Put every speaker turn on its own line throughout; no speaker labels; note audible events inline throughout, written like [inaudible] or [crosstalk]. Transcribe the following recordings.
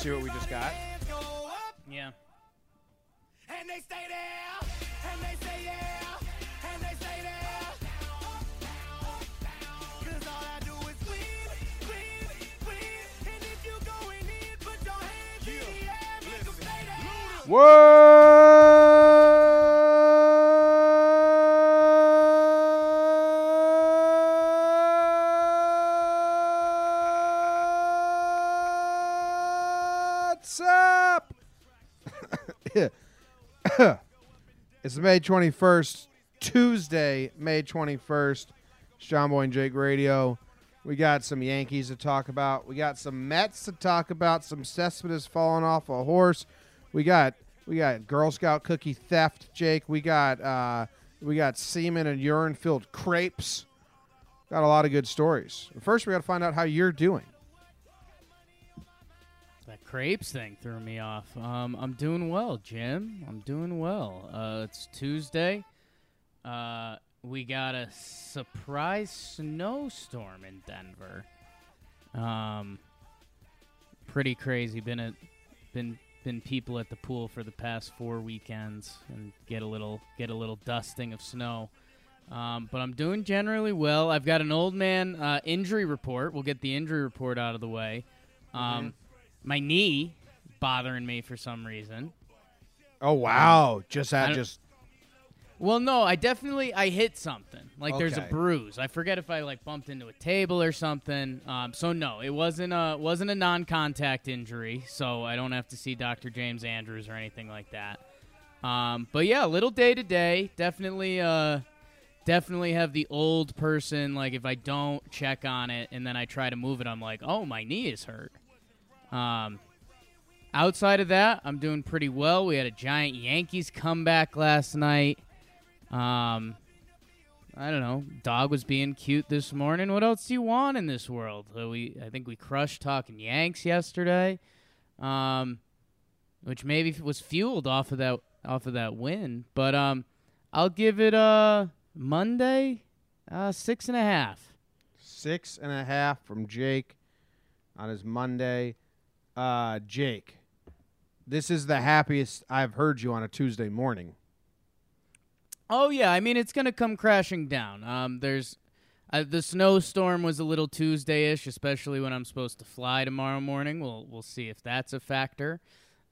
See what we just got?
hands go up,
Yeah.
and they stay there, and they say yeah, and they say there. Cause all I do is win, win, win. And if you going in, put your hands in the air, make 'em stay there.
What's it's May 21st, Tuesday, May 21st. It's John Boy and Jake Radio. We got some Yankees to talk about. We got some Mets to talk about. Some Cespedes falling off a horse. We got we got Girl Scout cookie theft, Jake. We got uh, we got semen and urine filled crepes. Got a lot of good stories. First, we got to find out how you're doing.
That crepes thing threw me off. Um, I'm doing well, Jim. I'm doing well. Uh, it's Tuesday. Uh, we got a surprise snowstorm in Denver. Um, pretty crazy. Been a, been been people at the pool for the past four weekends and get a little get a little dusting of snow. Um, but I'm doing generally well. I've got an old man uh, injury report. We'll get the injury report out of the way. Um, My knee bothering me for some reason.
Oh wow! Just that, just
Well, no, I definitely I hit something. Like there's a bruise. I forget if I like bumped into a table or something. Um, so no, it wasn't a wasn't a non-contact injury. So I don't have to see Dr. James Andrews or anything like that. Um, but yeah, little day to day. Definitely, uh, definitely have the old person. Like if I don't check on it and then I try to move it, I'm like, oh, my knee is hurt. Um, outside of that, I'm doing pretty well. We had a giant Yankees comeback last night. Um, I don't know. Dog was being cute this morning. What else do you want in this world? Uh, we, I think we crushed talking Yanks yesterday, um, which maybe was fueled off of that off of that win. But um, I'll give it uh Monday, uh six and a half.
six and a half from Jake on his Monday. Uh, Jake, this is the happiest I've heard you on a Tuesday morning.
Oh yeah, I mean it's gonna come crashing down. Um, there's uh, the snowstorm was a little Tuesday-ish, especially when I'm supposed to fly tomorrow morning. We'll we'll see if that's a factor.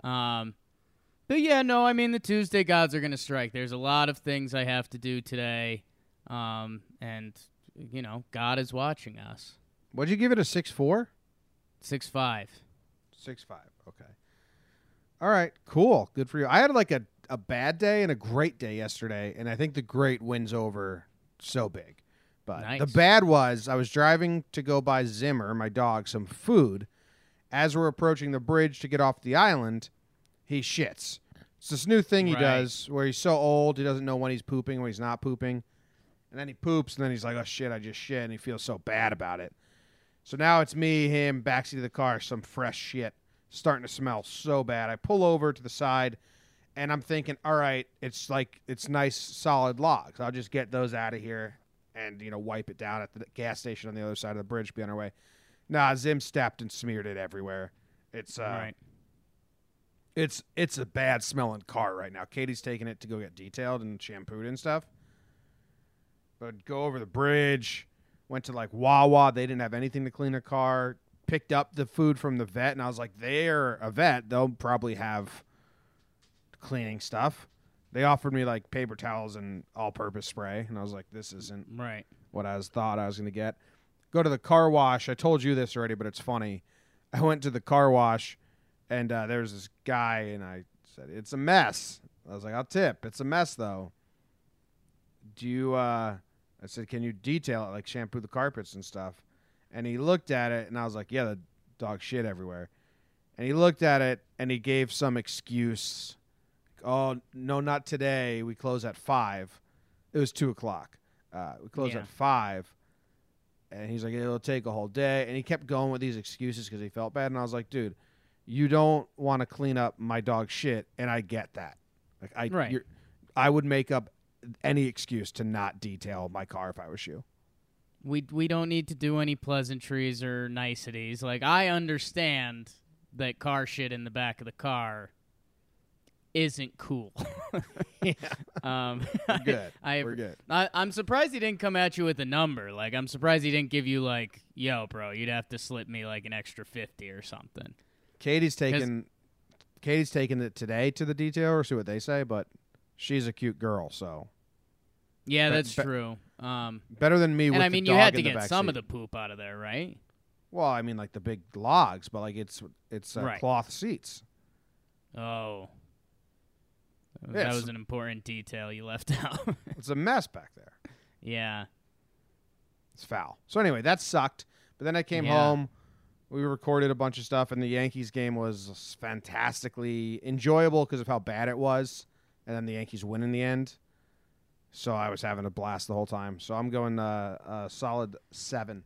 Um, but yeah, no, I mean the Tuesday gods are gonna strike. There's a lot of things I have to do today, um, and you know God is watching us.
What'd you give it a six four?
Six five.
Six five. Okay. All right. Cool. Good for you. I had like a, a bad day and a great day yesterday, and I think the great wins over so big. But
Nice.
the bad was I was driving to go buy Zimmer, my dog, some food. As we're approaching the bridge to get off the island, he shits. It's this new thing he
Right.
does where he's so old he doesn't know when he's pooping, when he's not pooping. And then he poops, and then he's like, oh shit, I just shit. And he feels so bad about it. So now it's me, him, backseat of the car, some fresh shit starting to smell so bad. I pull over to the side and I'm thinking, all right, it's like it's nice solid logs. I'll just get those out of here and you know wipe it down at the gas station on the other side of the bridge, be on our way. Nah, Zim stepped and smeared it everywhere. It's uh,
right.
it's it's a bad smelling car right now. Katie's taking it to go get detailed and shampooed and stuff. But go over the bridge, went to like Wawa. They didn't have anything to clean the car. Picked up the food from the vet, and I was like, they're a vet. They'll probably have cleaning stuff. They offered me like paper towels and all-purpose spray, and I was like, this isn't
Right.
what I was thought I was going to get. Go to the car wash. I told you this already, but it's funny. I went to the car wash, and uh, there was this guy, and I said, "It's a mess." I was like, I'll tip. It's a mess though. Do you? uh I said, can you detail it, like shampoo the carpets and stuff? And he looked at it, and I was like, yeah, the dog shit everywhere. And he looked at it, and he gave some excuse. Oh no, not today. We close at five. It was two o'clock. Uh, we close
Yeah.
at five. And he's like, it'll take a whole day. And he kept going with these excuses because he felt bad. And I was like, dude, you don't want to clean up my dog shit, and I get that. Like I,
Right.
you're, I would make up any excuse to not detail my car if I was you.
We we don't need to do any pleasantries or niceties. Like I understand that car shit in the back of the car isn't cool. [laughs]
yeah, [laughs]
um,
we're good. [laughs]
I,
we're good.
I, I'm surprised he didn't come at you with a number. Like I'm surprised he didn't give you like, yo, bro, you'd have to slip me like an extra fifty or something.
Katie's taking, Katie's taking it today to the detail, or See what they say, but she's a cute girl, so
Yeah,
Be-
that's
be-
true. Um,
better than me. with
and I
the
mean, you
dog
had to
in the
get
back
some
seat.
of the poop out of there, right?
Well, I mean, like the big logs, but like it's it's uh,
Right.
cloth seats.
Oh. That was an important detail you left [laughs] out.
It's a mess back there.
yeah.
It's foul. So anyway, that sucked. But then I came
Yeah.
home. We recorded a bunch of stuff, and the Yankees game was fantastically enjoyable because of how bad it was, and then the Yankees win in the end. So I was having a blast the whole time. So I'm going uh, a solid seven.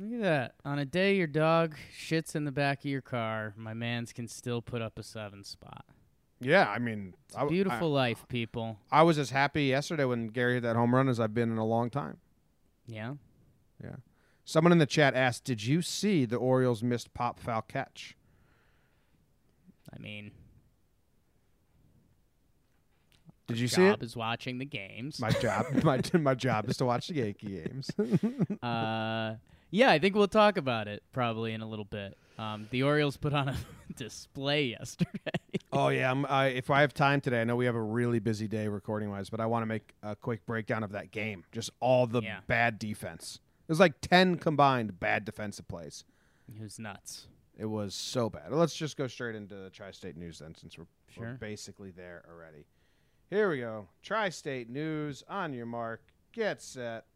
Look at that. On a day your dog shits in the back of your car, my man's can still put up a seven spot.
Yeah, I mean,
It's
I,
beautiful life, people.
I, I was as happy yesterday when Gary hit that home run as I've been in a long time.
Yeah. Yeah.
Someone in the chat asked, "Did you see the Orioles missed pop foul catch?"
I mean,
Did you see
job
it?
is watching the games.
My job, [laughs] my my job is to watch the Yankee games. [laughs]
uh, yeah, I think we'll talk about it probably in a little bit. Um, the Orioles put on a [laughs] display yesterday.
Oh yeah, I'm, I, if I have time today, I know we have a really busy day recording wise, but I want to make a quick breakdown of that game. Just all the
Yeah.
bad defense. There's like ten combined bad defensive plays.
it was nuts.
It was so bad. Let's just go straight into the tri-state news then, since we're, we're basically there already. Here we go. Tri-state news. On your mark. Get set.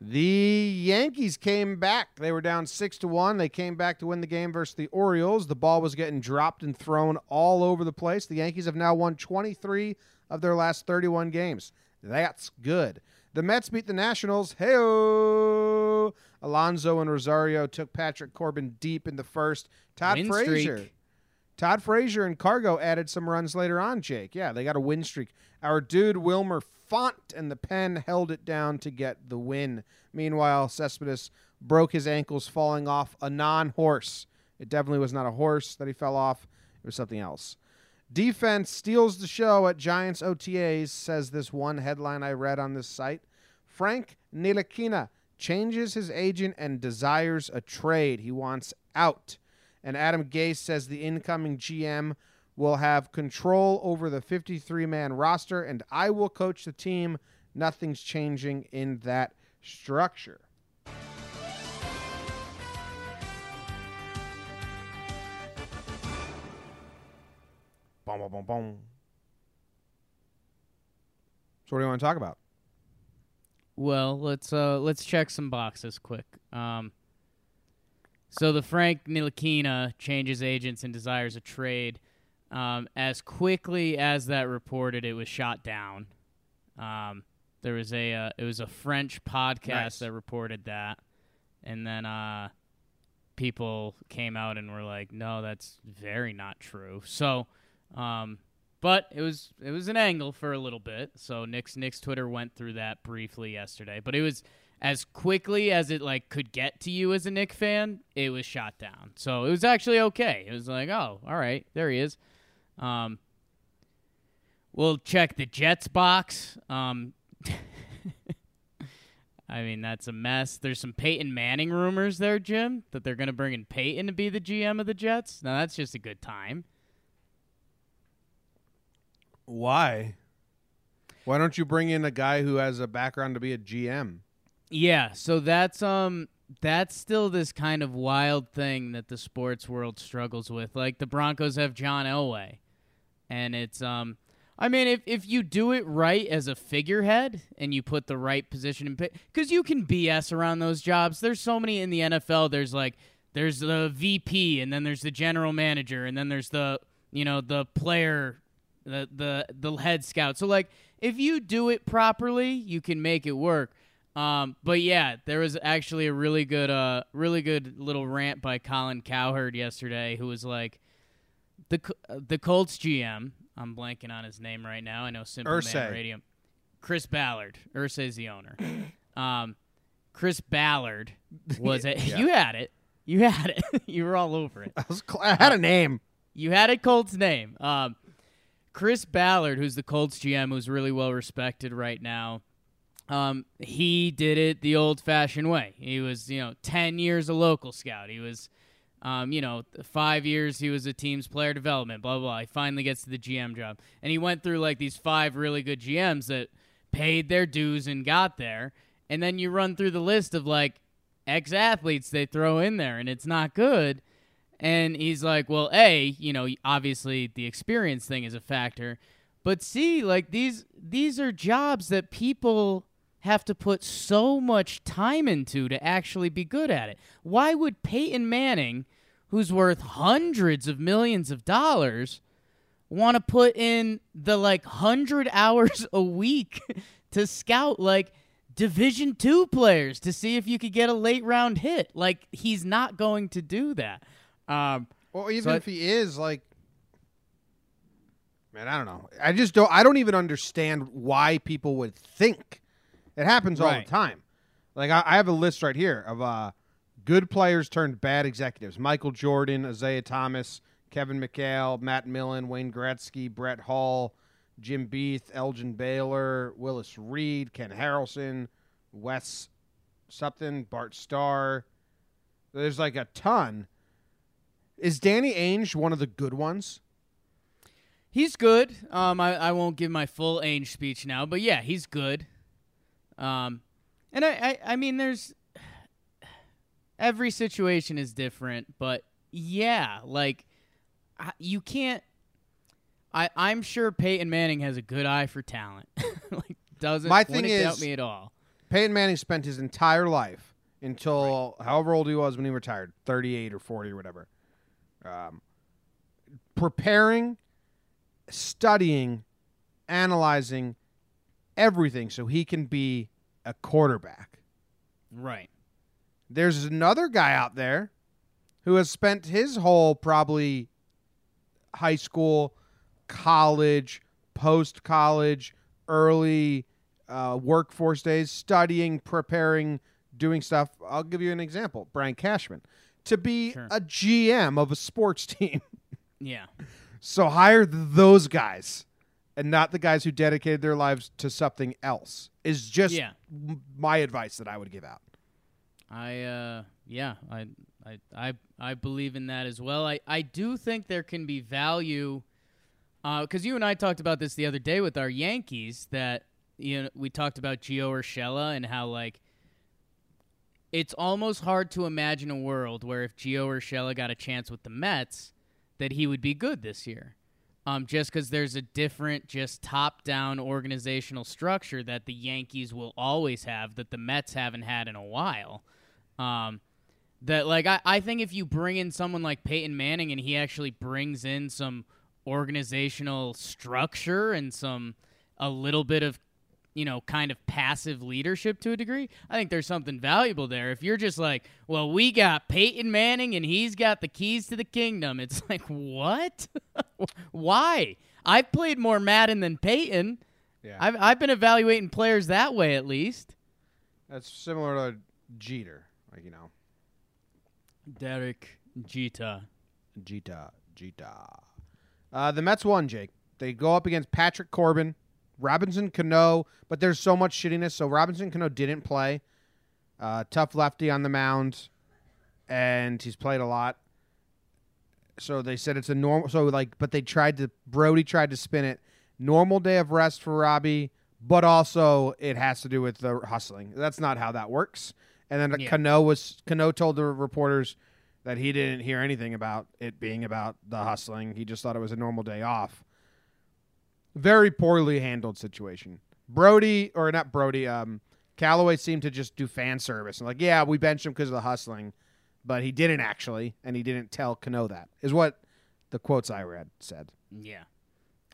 The Yankees came back. They were down six to one. They came back to win the game versus the Orioles. The ball was getting dropped and thrown all over the place. The Yankees have now won 23 of their last 31 games. That's good. The Mets beat the Nationals. Hey, Alonso and Rosario took Patrick Corbin deep in the first. Todd
Win
Frazier.
streak.
Todd Frazier and Cargo added some runs later on, Jake. Yeah, they got a win streak. Our dude Wilmer Font and the pen held it down to get the win. Meanwhile, Cespedes broke his ankles falling off a non horse. It definitely was not a horse that he fell off, it was something else. Defense steals the show at Giants OTAs, says this one headline I read on this site. Frank Ntilikina changes his agent and desires a trade. He wants out. And Adam Gase says the incoming GM will have control over the 53 man roster, and I will coach the team. Nothing's changing in that structure. Boom, boom, boom, boom. So, what do you want to talk about?
Well, let's uh let's check some boxes quick. Um, so the Frank Ntilikina changes agents and desires a trade. Um, as quickly as that reported, it was shot down. Um, there was a uh, it was a French podcast
Nice.
that reported that, and then uh, people came out and were like, "No, that's very not true." So, um, but it was it was an angle for a little bit. So Nick's Nick's Twitter went through that briefly yesterday, but it was as quickly as it like could get to you as a Nick fan. It was shot down, so it was actually okay. It was like, oh, all right, there he is. Um, we'll check the Jets box. Um, [laughs] I mean, that's a mess. There's some Peyton Manning rumors there, Jim, that they're going to bring in Peyton to be the GM of the Jets. Now, that's just a good time.
Why? Why don't you bring in a guy who has a background to be a GM?
Yeah, so that's um that's still this kind of wild thing that the sports world struggles with. Like the Broncos have John Elway, and it's um. I mean, if if you do it right as a figurehead and you put the right position in, because you can BS around those jobs. There's so many in the NFL. There's like there's the VP, and then there's the general manager, and then there's the you know the player, the the the head scout. So like, if you do it properly, you can make it work. Um, but yeah, there was actually a really good, uh, really good little rant by Colin Cowherd yesterday, who was like, the the Colts GM. I'm blanking on his name right now. I know Simple
Irsay.
Man Radio. Chris Ballard. Irsay's the owner. [laughs] Um, Chris Ballard was it?
Yeah. [laughs]
You had it. You had it. [laughs] you were all over it.
I, was cl- I had a name.
You had a Colts name. Um, Chris Ballard, who's the Colts GM, who's really well respected right now. Um, he did it the old-fashioned way. He was, you know, ten years a local scout. He was, um, you know, five years he was a team's player development. Blah blah. blah. He finally gets to the GM job, and he went through like these five really good GMs that paid their dues and got there. And then you run through the list of like ex-athletes they throw in there, and it's not good. And he's like, well, A, you know, obviously the experience thing is a factor. But C, like these these are jobs that people have to put so much time into to actually be good at it. Why would Peyton Manning, who's worth hundreds of millions of dollars, want to put in the like 100 [laughs] hours a week [laughs] to scout like division 2 players to see if you could get a late round hit? Like he's not going to do that. Um,
Well, even
So I-
if he is, like, man, I don't know. I just don't. I don't even understand why people would think it happens all the time. Like, I, I have a list right here of uh, good players turned bad executives: Michael Jordan, Isiah Thomas, Kevin McHale, Matt Millen, Wayne Gretzky, Brett Hull, Jim Beath, Elgin Baylor, Willis Reed, Ken Harrelson, Wes something, Bart Starr. There's like a ton. Is Danny Ainge one of the good ones?
He's good. Um, I, I won't give my full Ainge speech now, but yeah, he's good. Um, and I, I, I mean, there's every situation is different, but yeah, like you can't. I, I'm sure Peyton Manning has a good eye for talent. [laughs] like doesn't
My thing
wouldn't doubt
is-
me at all.
Peyton Manning spent his entire life until however old he was when he retired, 38 or 40 or whatever, um, preparing, studying, analyzing everything so he can be a quarterback.
Right.
There's another guy out there who has spent his whole probably high school, college, post college, early uh, workforce days studying, preparing, doing stuff. I'll give you an example Brian Cashman. To be
Sure.
a GM of a sports [laughs] team.
Yeah.
so hire those guys and not the guys who dedicated their lives to something else, is just
Yeah.
my advice that I would give out.
I uh yeah, I I I I believe in that as well. I I do think there can be value uh cuz you and I talked about this the other day with our Yankees that you know we talked about Gio Urshela and how like it's almost hard to imagine a world where if Gio Urshela got a chance with the Mets that he would be good this year. Um, just because there's a different, just top down organizational structure that the Yankees will always have that the Mets haven't had in a while. Um, that like I, I think if you bring in someone like Peyton Manning and he actually brings in some organizational structure and some a little bit of you know kind of passive leadership to a degree i think there's something valuable there. If you're just like well we got peyton manning and he's got the keys to the kingdom it's [laughs] like what? [laughs] Why? I've played more madden than peyton.
Yeah.
I've, I've been evaluating players that way at least.
That's similar to Jeter, like you know,
derek jeter.
Jeter, Jeter. Uh, the Mets won, Jake. They go up against Patrick Corbin, Robinson Cano, but there's so much shittiness. So Robinson Cano didn't play. Uh, tough lefty on the mound, and he's played a lot. So they said it's a normal. So like, but they tried to. Brodie tried to spin it. Normal day of rest for Robbie, but also it has to do with the hustling. That's not how that works. And then
Yeah.
Cano was Cano told the reporters that he didn't hear anything about it being about the hustling. He just thought it was a normal day off. Very poorly handled situation. Brodie or not Brodie, um, Callaway seemed to just do fan service and like, yeah, we benched him because of the hustling, but he didn't actually, and he didn't tell Cano that. Is what the quotes I read said.
Yeah.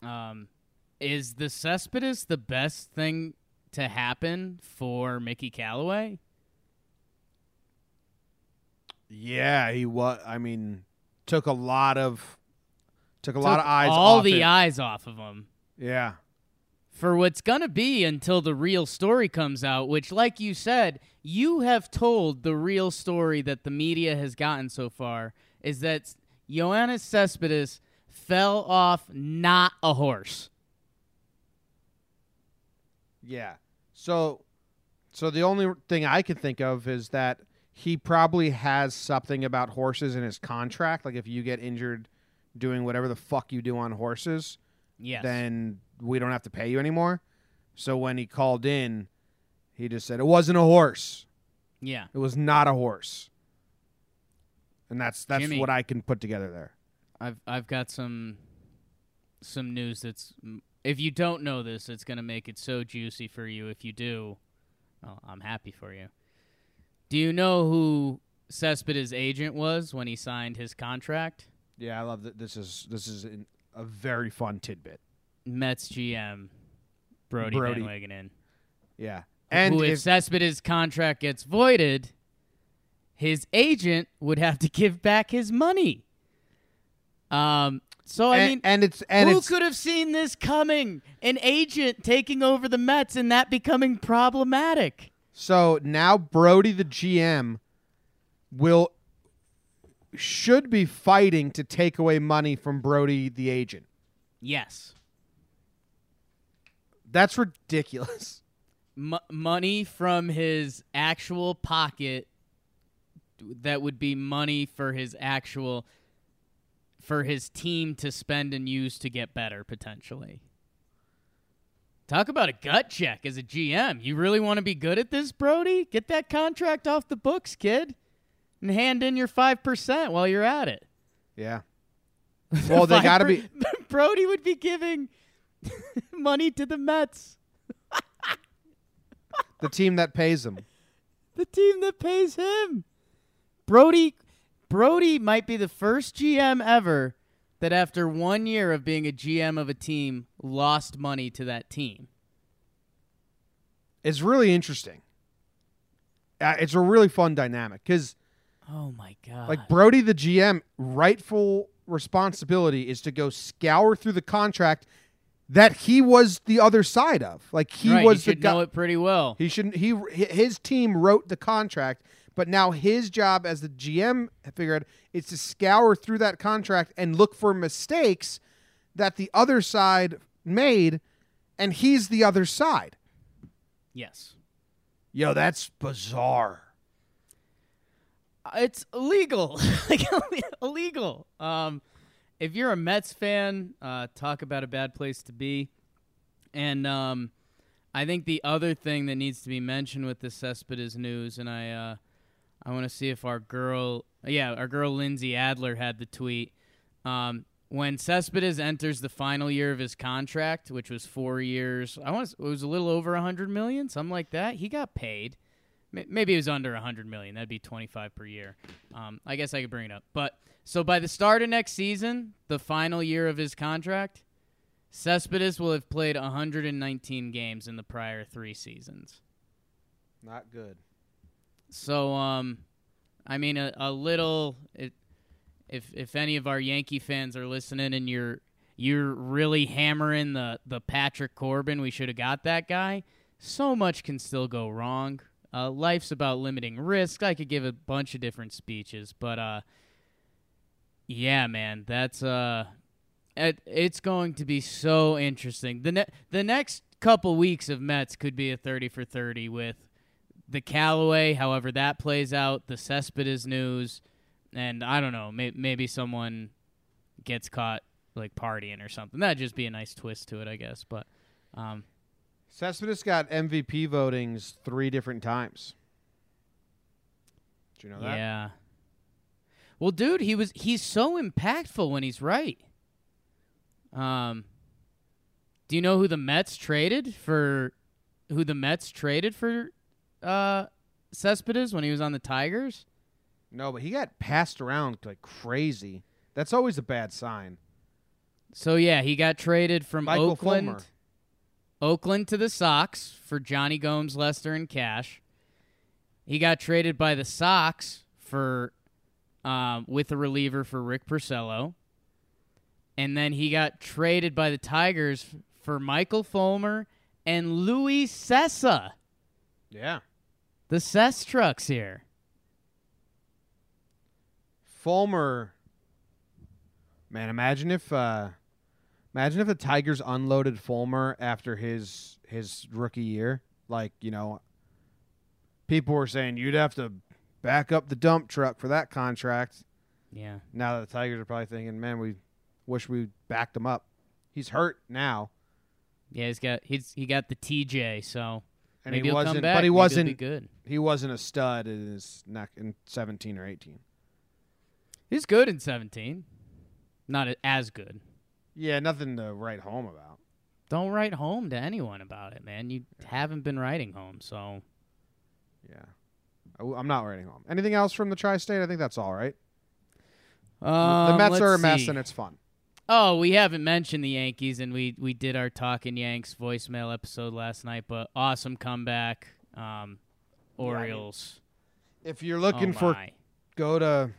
Um, is the Cespedes the best thing to happen for Mickey Callaway?
Yeah, he was. I mean, took a lot of took a lot of eyes.
all the
it.
eyes off of him
Yeah,
for what's gonna be until the real story comes out. Which, like you said, you have told the real story that the media has gotten so far is that Yoenis Cespedes fell off not a horse.
yeah. So, so the only thing I can think of is that he probably has something about horses in his contract. Like if you get injured doing whatever the fuck you do on horses,
Yes.
then we don't have to pay you anymore. So when he called in, he just said it wasn't a horse.
yeah.
It was not a horse. And that's that's
Jimmy.
what I can put together there.
I've I've got some some news that's if you don't know this, it's gonna make it so juicy for you. If you do, well, I'm happy for you. Do you know who Cespedes' agent was when he signed his contract?
Yeah, I love that. This is this is a very fun tidbit.
Mets GM Brodie,
Brodie.
Van Wagenen.
Yeah, and
who, if,
if,
Cespedes' contract gets voided, his agent would have to give back his money. Um. So I
and,
mean,
and it's and
Who
it's
could have seen this coming? An agent taking over the Mets and that becoming problematic.
so now Brodie the GM will should be fighting to take away money from Brodie the agent.
Yes.
That's ridiculous. [laughs]
M- money from his actual pocket that would be money for his actual for his team to spend and use to get better potentially. Talk about a gut check as a GM. You really want to be good at this, Brodie? Get that contract off the books, kid. And hand in your 5% while you're at it.
Yeah. [laughs] Well, they got to be. [laughs]
Brodie would be giving [laughs] money to the Mets,
the team that pays him.
the team that pays him. Brodie Brodie might be the first GM ever that after 1 year of being a GM of a team lost money to that team.
It's really interesting. Uh, it's a really fun dynamic because,
Oh my god.
like Brodie the GM, rightful responsibility is to go scour through the contract that he was the other side of. Like he
right,
was
you
the
should
guy.
know it pretty well.
He shouldn't. He his team wrote the contract, but now his job as the GM I figured is to scour through that contract and look for mistakes that the other side made, and he's the other side.
yes.
Yo, that's bizarre.
It's illegal [laughs] like [laughs] illegal um if you're a mets fan uh talk about a bad place to be and um i think the other thing that needs to be mentioned with the cespedes news and i uh i want to see if our girl yeah our girl lindsey adler had the tweet um when Cespedes enters the final year of his contract, which was four years, I want it was a little over a hundred million, something like that. He got paid. May- Maybe it was under 100 million. That'd be 25 per year. Um, I guess I could bring it up. But so by the start of next season, the final year of his contract, Cespedes will have played 119 games in the prior three seasons.
Not good.
So, um, I mean, a, a little. It, if if any of our Yankee fans are listening and you're you're really hammering the the Patrick Corbin, we should have got that guy. So much can still go wrong. Uh, life's about limiting risk. I could give a bunch of different speeches, but uh, yeah, man, that's uh, it, it's going to be so interesting. the ne- The next couple weeks of Mets could be a thirty for thirty with the Callaway, however that plays out, the Cespedes news, and I don't know, may- maybe someone gets caught like partying or something. That'd just be a nice twist to it, I guess. But um,
Cespedes got MVP votings three different times. Do you know that?
Yeah. Well, dude, he was he's so impactful when he's right. Um Do you know who the Mets traded for who the Mets traded for uh Cespedes when he was on the Tigers?
No, but he got passed around like crazy. That's always a bad sign.
So yeah, he got traded from
Michael
Oakland
Fulmer.
Oakland to the Sox for Jonny Gomes, Lester, and Cash. He got traded by the Sox for um, with a reliever for Rick Porcello, and then he got traded by the Tigers for Michael Fulmer and Luis Cessa.
Yeah.
The Sess trucks here.
Fulmer. Man, imagine if uh imagine if the Tigers unloaded Fulmer after his his rookie year. Like, you know, people were saying you'd have to back up the dump truck for that contract.
Yeah.
Now that the Tigers are probably thinking, man, we wish we backed him up. He's hurt now.
Yeah, he's got he's he got the TJ, so
And
maybe
he
will
wasn't
come back.
but he
Maybe
wasn't
be good.
he wasn't a stud in his neck in seventeen or eighteen.
He's good in 17. Not as good.
Yeah, nothing to write home about.
Don't write home to anyone about it, man. You haven't been writing home, so
Yeah. I'm not writing home. Anything else from the tri-state? I think that's all right. the
Um,
Mets are a mess,
see.
and it's fun.
Oh, we haven't mentioned the Yankees, and we we did our talking Yanks voicemail episode last night. But awesome comeback, um, Orioles.
If you're looking
oh
for, go to,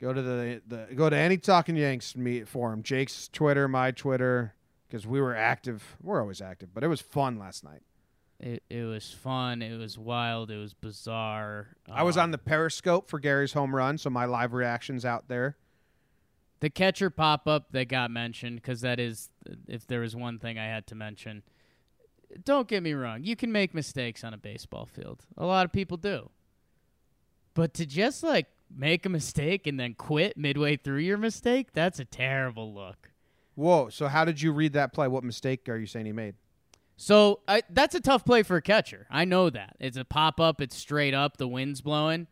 go to the, the go to any Talking Yanks meet forum. Jake's Twitter, my Twitter, because we were active. We're always active, but it was fun last night.
It it was fun. It was wild. It was bizarre.
I was
Um,
on the Periscope for Gary's home run, so my live reactions out there.
the catcher pop up that got mentioned because that is if there was one thing I had to mention. Don't get me wrong, you can make mistakes on a baseball field. A lot of people do. But to just like make a mistake and then quit midway through your mistake, that's a terrible look.
Whoa! So how did you read that play? What mistake are you saying he made?
So I, that's a tough play for a catcher. I know that. It's a pop up, it's straight up, the wind's blowing.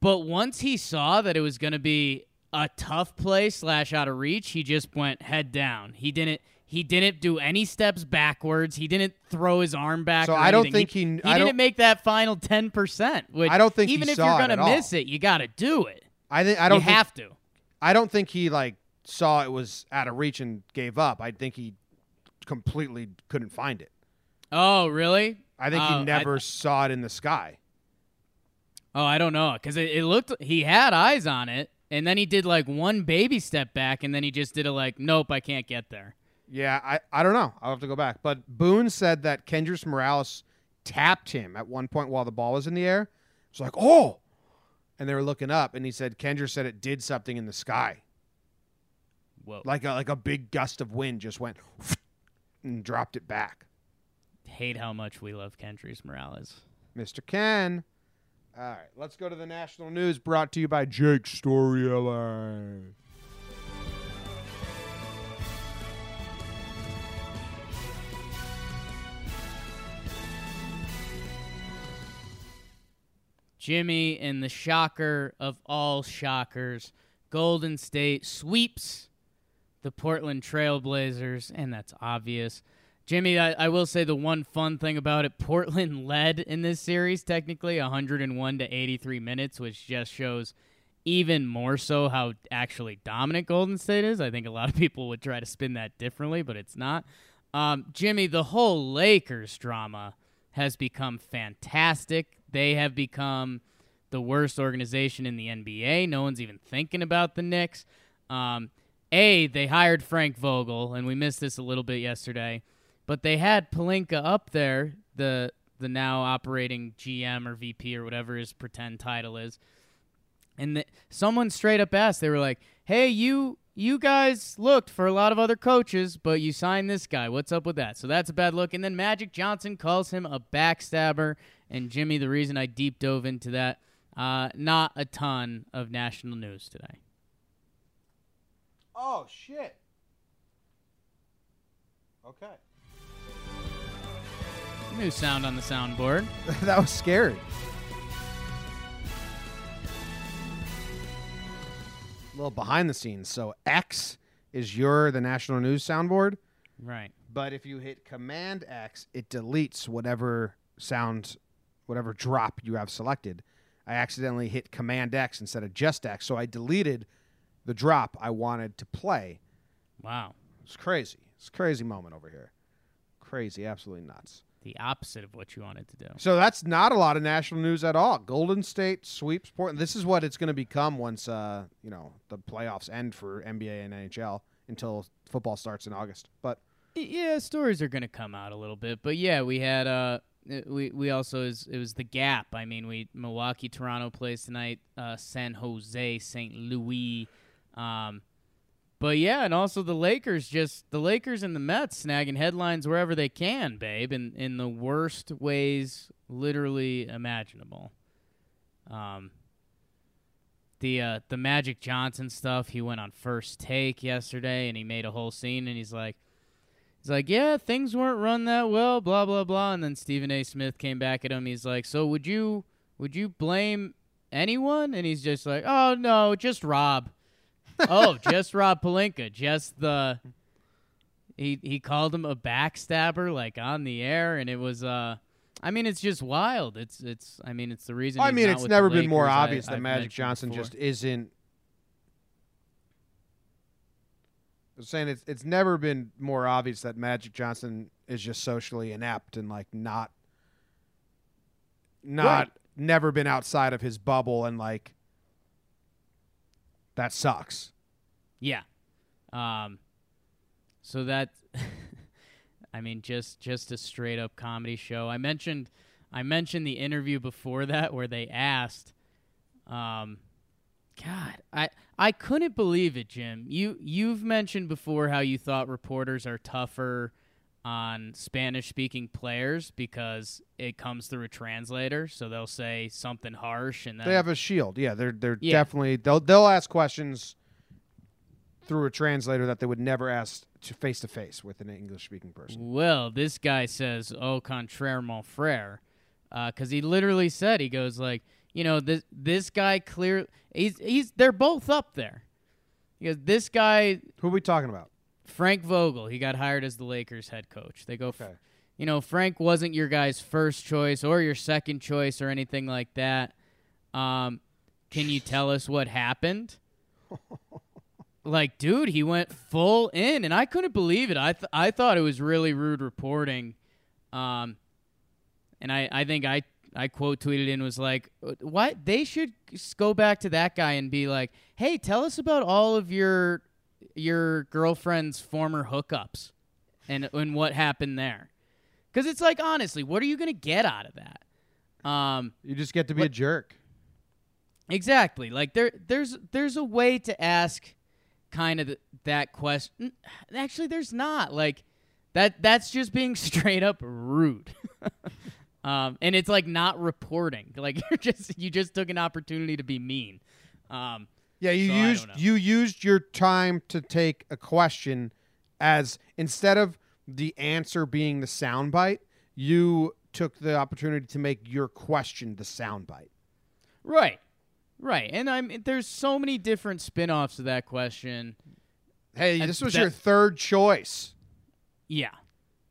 But once he saw that it was going to be a tough play slash out of reach, he just went head down. He didn't. He didn't do any steps backwards. He didn't throw his arm back.
So I don't think he-
He,
I
didn't make that final ten percent. Which
I don't think he
even if you're gonna
at all.
miss it, you got to do it.
I think I don't
you
think,
have to.
I don't think he like saw it was out of reach and gave up. I think he completely couldn't find it.
Oh, really?
I think
Oh,
he
I-
never saw it in the sky.
Oh, I don't know, because it, it looked he had eyes on it, and then he did like one baby step back, and then he just did a like, nope, I can't get there.
Yeah, I, I don't know. I'll have to go back. But Boone said that Kendrys Morales tapped him at one point while the ball was in the air. It's like, oh, and they were looking up, and he said Kendrys said it did something in the sky,
Whoa!
like a like a big gust of wind just went [laughs] and dropped it back.
Hate how much we love Kendrys Morales.
Mr. Ken. All right, let's go to the national news brought to you by Jake Story LA.
Jimmy and the shocker of all shockers, Golden State sweeps the Portland Trailblazers, and that's obvious. Jimmy, I, I will say the one fun thing about it, Portland [laughs] led in this series, technically 101 to 83 minutes, which just shows even more so how actually dominant Golden State is. I think a lot of [laughs] people would try to spin that differently, but it's not. Um, Jimmy, the whole Lakers drama has become fantastic. They have become the worst organization in the NBA. No one's even thinking about the Knicks. Um, a, they hired Frank Vogel, and we missed this a little bit yesterday, but they had Pelinka up there, the the now operating GM or VP or whatever his pretend title is. And the, someone straight up asked, they were like, "Hey, you you guys looked for a lot of other coaches, but you signed this guy. What's up with that?" So that's a bad look. And then Magic Johnson calls him a backstabber and Jimmy, the reason I deep dove into that, uh, not a ton of national news today.
Oh, shit. Okay.
New sound on the soundboard. [laughs]
that was scary. A little behind the scenes. So X is your the national news soundboard.
Right.
But if you hit Command X, it deletes whatever sounds whatever drop you have selected. I accidentally hit Command X instead of just X, so I deleted the drop I wanted to play.
Wow.
It's crazy. It's a crazy moment over here. Crazy, absolutely nuts.
The opposite of what you wanted to do.
So that's not a lot of national news at all. Golden State sweeps Portland. This is what it's going to become once uh, you know the playoffs end for NBA and NHL until football starts in August. But
Yeah, stories are going to come out a little bit, but yeah, we had uh we we also is it was the gap. I mean, we Milwaukee, Toronto plays tonight, uh, San Jose, St. Louis, um, but yeah, and also the Lakers just the Lakers and the Mets snagging headlines wherever they can, babe, in in the worst ways literally imaginable. Um, the uh, the Magic Johnson stuff. He went on first take yesterday, and he made a whole scene, and he's like. He's like, yeah, things weren't run that well, blah blah blah. And then Stephen A. Smith came back at him. He's like, so would you would you blame anyone? And he's just like, oh no, just Rob. [laughs] oh, just Rob Pelinka, just the. He he called him a backstabber like on the air, and it was uh. I mean, it's just wild. It's it's. I mean, it's the reason.
I mean, it's never been more.
I-
obvious that
I've
Magic Johnson
before.
just isn't. I'm saying it's it's never been more obvious that Magic Johnson is just socially inept and like not not
Right.
never been outside of his bubble and like that sucks.
Yeah. Um so that [laughs] I mean just just a straight up comedy show. I mentioned I mentioned the interview before that where they asked um God, I I couldn't believe it, Jim. You you've mentioned before how you thought reporters are tougher on Spanish speaking players because it comes through a translator, so they'll say something harsh and then
They have a shield. Yeah, they're they're
Yeah.
definitely they'll they'll ask questions through a translator that they would never ask to face to face with an English speaking person.
Well, this guy says "au contraire, mon frère," uh, because he literally said he goes like, you know, this this guy clear he's he's they're both up there. Because this guy
Who are we talking about?
Frank Vogel, he got hired as the Lakers head coach. They go, f- you know, Frank wasn't your guy's first choice or your second choice or anything like that. Um, can you tell us what happened? [laughs] like, dude, he went full in, and I couldn't believe it. I th- I thought it was really rude reporting. Um, and I, I think I I quote tweeted and was like, "What? They should go back to that guy and be like, hey, tell us about all of your your girlfriend's former hookups and and what happened there." Because it's like, honestly, what are you gonna get out of that? Um,
You just get to be a jerk.
Exactly. Like there there's there's a way to ask kind of th- that question. Actually, there's not. Like that that's just being [laughs] straight up rude. [laughs] um and it's like not reporting. [laughs] Like you're just you just took an opportunity to be mean. Um
Yeah, you
So
used you used your time to take a question as instead of the answer being the soundbite, you took the opportunity to make your question the soundbite.
right. Right. And I'm there's so many different spin-offs of that question.
Hey,
And
this was
that-
your third choice.
Yeah.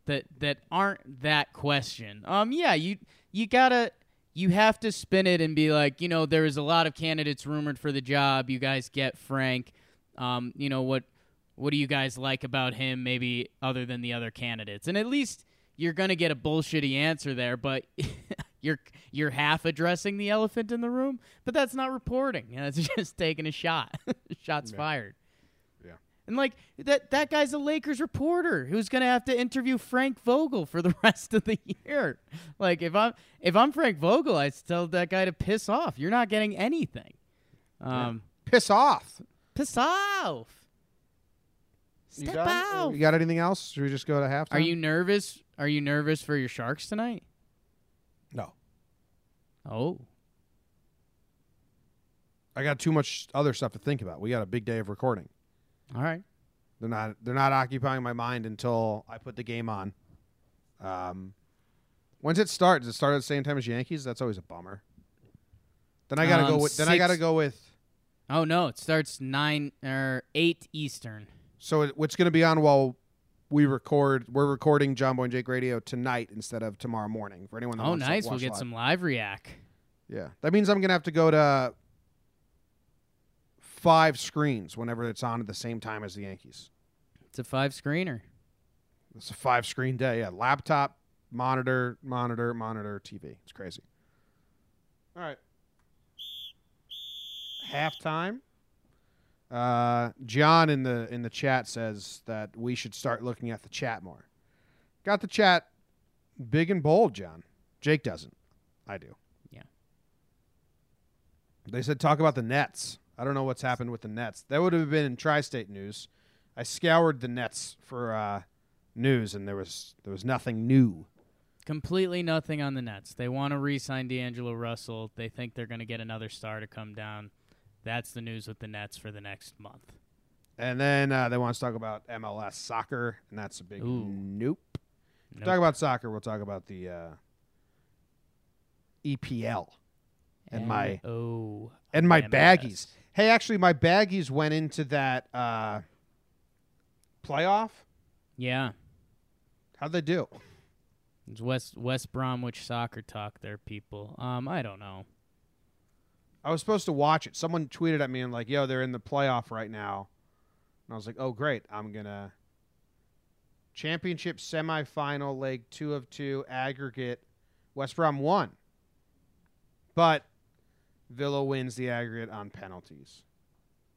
That that aren't that question. Um yeah, you you got to you have to spin it and be like, you know, there is a lot of candidates rumored for the job. You guys get Frank. Um, you know what what do you guys like about him maybe other than the other candidates? And at least you're going to get a bullshitty answer there, but [laughs] you're you're half addressing the elephant in the room, but that's not reporting. [laughs] That's just taking a shot. [laughs] Shots fired. And like that that guy's a Lakers reporter who's gonna have to interview Frank Vogel for the [laughs] rest of the year. Like if I'm if I'm Frank Vogel, I'd tell that guy to piss off. You're not getting anything. Um
Piss off.
piss off.
You
Step
done?
out.
You got anything else? Should we just go to halftime?
Are you nervous? Are you nervous for your Sharks tonight?
No.
Oh.
I got too much other stuff to think about. We got a big day of recording.
All right.
They're not they're not occupying my mind until I put the game on. Um, when's it start? Does it start at the same time as Yankees? That's always a bummer. Then I gotta
Um,
go with then I gotta go with
Oh no, it starts nine or eight Eastern.
So it, what's going to be on while we record? We're recording John Boy and Jake Radio tonight instead of tomorrow morning. For anyone that
Oh,
wants to
nice. We'll
watch
get
live.
some live react.
Yeah, that means I'm going to have to go to five screens whenever it's on at the same time as the Yankees.
It's a five screener.
It's a five screen day. Yeah, laptop, monitor, monitor, monitor, TV. It's crazy. All right. Halftime. Uh, John in the in the chat says that we should start looking at the chat more. Got the chat big and bold, John. Jake doesn't. I do.
Yeah.
They said talk about the Nets. I don't know what's happened with the Nets. That would have been in tri-state news. I scoured the Nets for uh, news, and there was there was nothing new.
Completely nothing on the Nets. They want to re-sign D'Angelo Russell. They think they're going to get another star to come down. That's the news with the Nets for the next month.
And then uh, they want to talk about MLS soccer, and that's a big
Ooh.
nope.
Nope.
Talk about soccer. We'll talk about the uh, EPL and my
oh
and my baggies. Hey, actually, my baggies went into that uh, playoff.
Yeah,
How'd they do?
it's West West Bromwich soccer talk. There, people. Um, I don't know.
I was supposed to watch it. Someone tweeted at me and like, "Yo, they're in the playoff right now," and I was like, "Oh, great! I'm gonna." Championship semifinal leg two of two aggregate. West Brom won, but Villa wins the aggregate on penalties.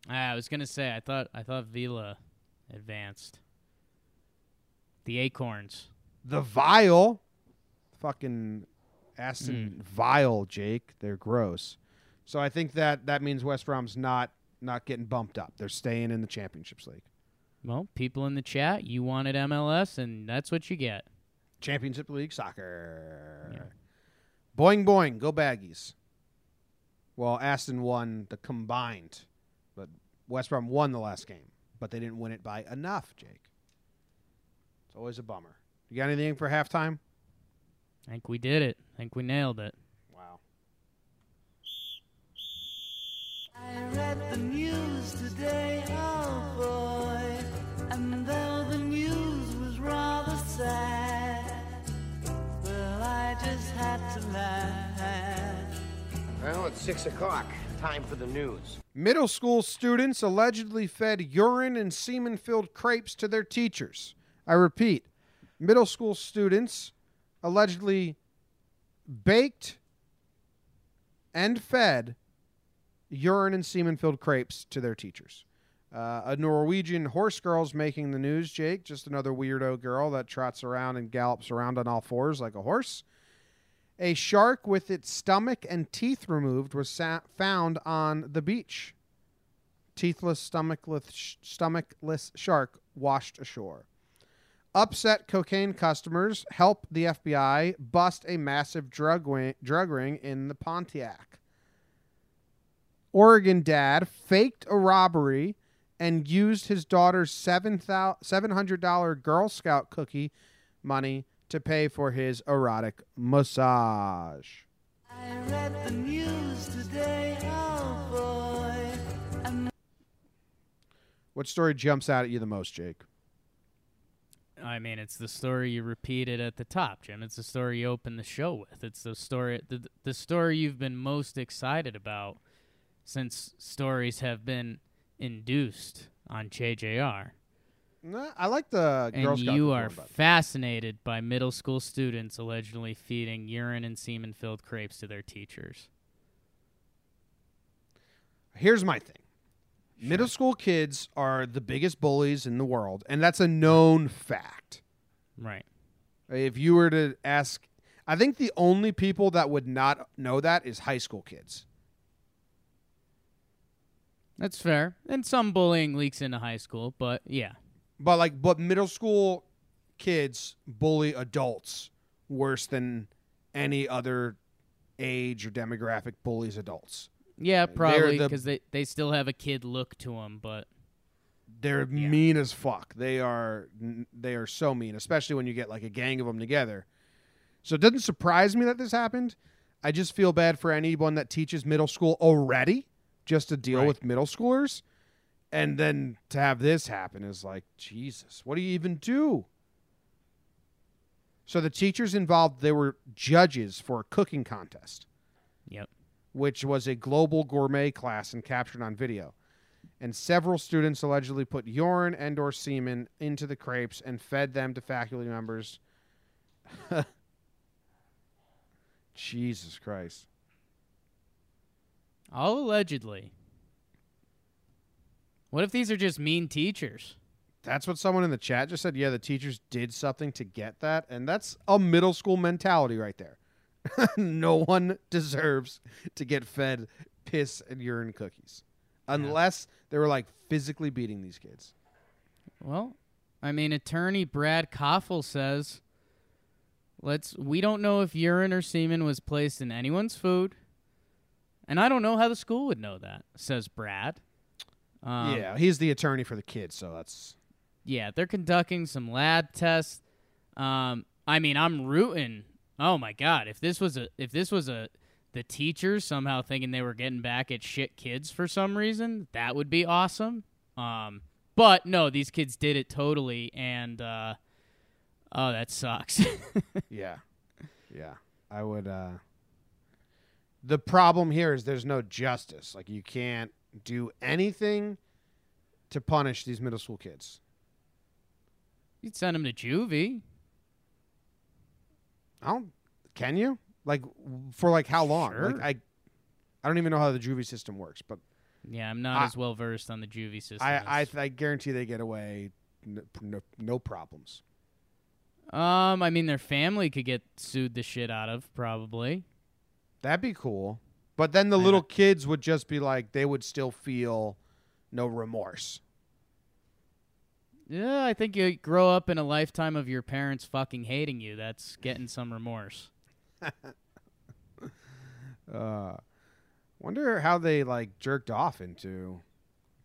Ah, I was gonna say I thought I thought Villa advanced. The Acorns.
The Vile, fucking Aston Vile, Jake. They're gross. So I think that that means West Brom's not not getting bumped up. They're staying in the Championships League.
Well, people in the chat, you wanted MLS, and that's what you get.
Championship League soccer. Boing boing, go baggies. Well, Aston won the combined, but West Brom won the last game, but they didn't win it by enough, Jake. It's always a bummer. You got anything for halftime?
I think we did it. I think we nailed it.
Wow.
I read the news today,
six o'clock. Time for the news.
Middle school students allegedly fed urine and semen filled crepes to their teachers. I repeat, middle school students allegedly baked and fed urine and semen filled crepes to their teachers. Uh, a Norwegian horse girl's making the news, Jake. Just another weirdo girl that trots around and gallops around on all fours like a horse. A shark with its stomach and teeth removed was sa- found on the beach. Teethless, stomachless, sh- stomachless shark washed ashore. Upset cocaine customers help the FBI bust a massive drug, drug ring in the Pontiac. Oregon dad faked a robbery and used his daughter's seven thou- $700 Girl Scout cookie money to pay for his erotic massage.
I read the news today, oh boy, and
What story jumps out at you the most, Jake?
I mean, it's the story you repeated at the top, Jim. It's the story you open the show with. It's the story, the, the story you've been most excited about since stories have been induced on JJR.
Nah, I like the Girl
and
Scout
you are
one, but-
fascinated by middle school students allegedly feeding urine and semen filled crepes to their teachers.
Here's my thing. Middle school kids are the biggest bullies in the world, and that's a known fact.
Right.
If you were to ask, I think the only people that would not know that is high school kids.
That's fair. And some bullying leaks into high school, but yeah.
But like, but middle school kids bully adults worse than any other age or demographic bullies adults.
Yeah, probably
the-
because they, they still have a kid look to them, but
They're mean as fuck. They are they are so mean, especially when you get like a gang of them together. So it doesn't surprise me that this happened. I just feel bad for anyone that teaches middle school already just to deal
Right.
with middle schoolers, and then to have this happen is like Jesus. What do you even do? So the teachers involved, they were judges for a cooking contest
Yep.
which was a global gourmet class and captured on video. And several students allegedly put urine and or semen into the crepes and fed them to faculty members. [laughs] Jesus Christ.
All allegedly. What if these are just mean teachers?
That's what someone in the chat just said. Yeah, the teachers did something to get that. And that's a middle school mentality right there. [laughs] no one deserves to get fed piss and urine cookies unless they were like physically beating these kids.
Well, I mean, attorney Brad Koffel says, "Let's. We don't know if urine or semen was placed in anyone's food, and I don't know how the school would know that." Says Brad. Um,
yeah, he's the attorney for the kids, so that's
yeah, they're conducting some lab tests. Um, I mean, I'm rooting. Oh my god, if this was a if this was a the teachers somehow thinking they were getting back at shit kids for some reason, that would be awesome. Um, but no, these kids did it totally, and uh, oh, that sucks. [laughs]
yeah, yeah. I would. uh The problem here is there's no justice. Like you can't do anything to punish these middle school kids.
You'd send them to juvie.
I don't. Can you? Like for like how long?
Sure.
Like I, I don't even know how the juvie system works, but
Yeah, I'm not
I-
as well versed on the juvie system.
I, I, I guarantee they get away, no, no, no problems.
um, I mean, their family could get sued the shit out of probably.
That'd be cool. But then the
I
little
know.
kids would just be like, they would still feel no remorse.
Yeah, I think you grow up in a lifetime of your parents fucking hating you. That's getting some remorse. [laughs]
Uh, wonder how they like jerked off into.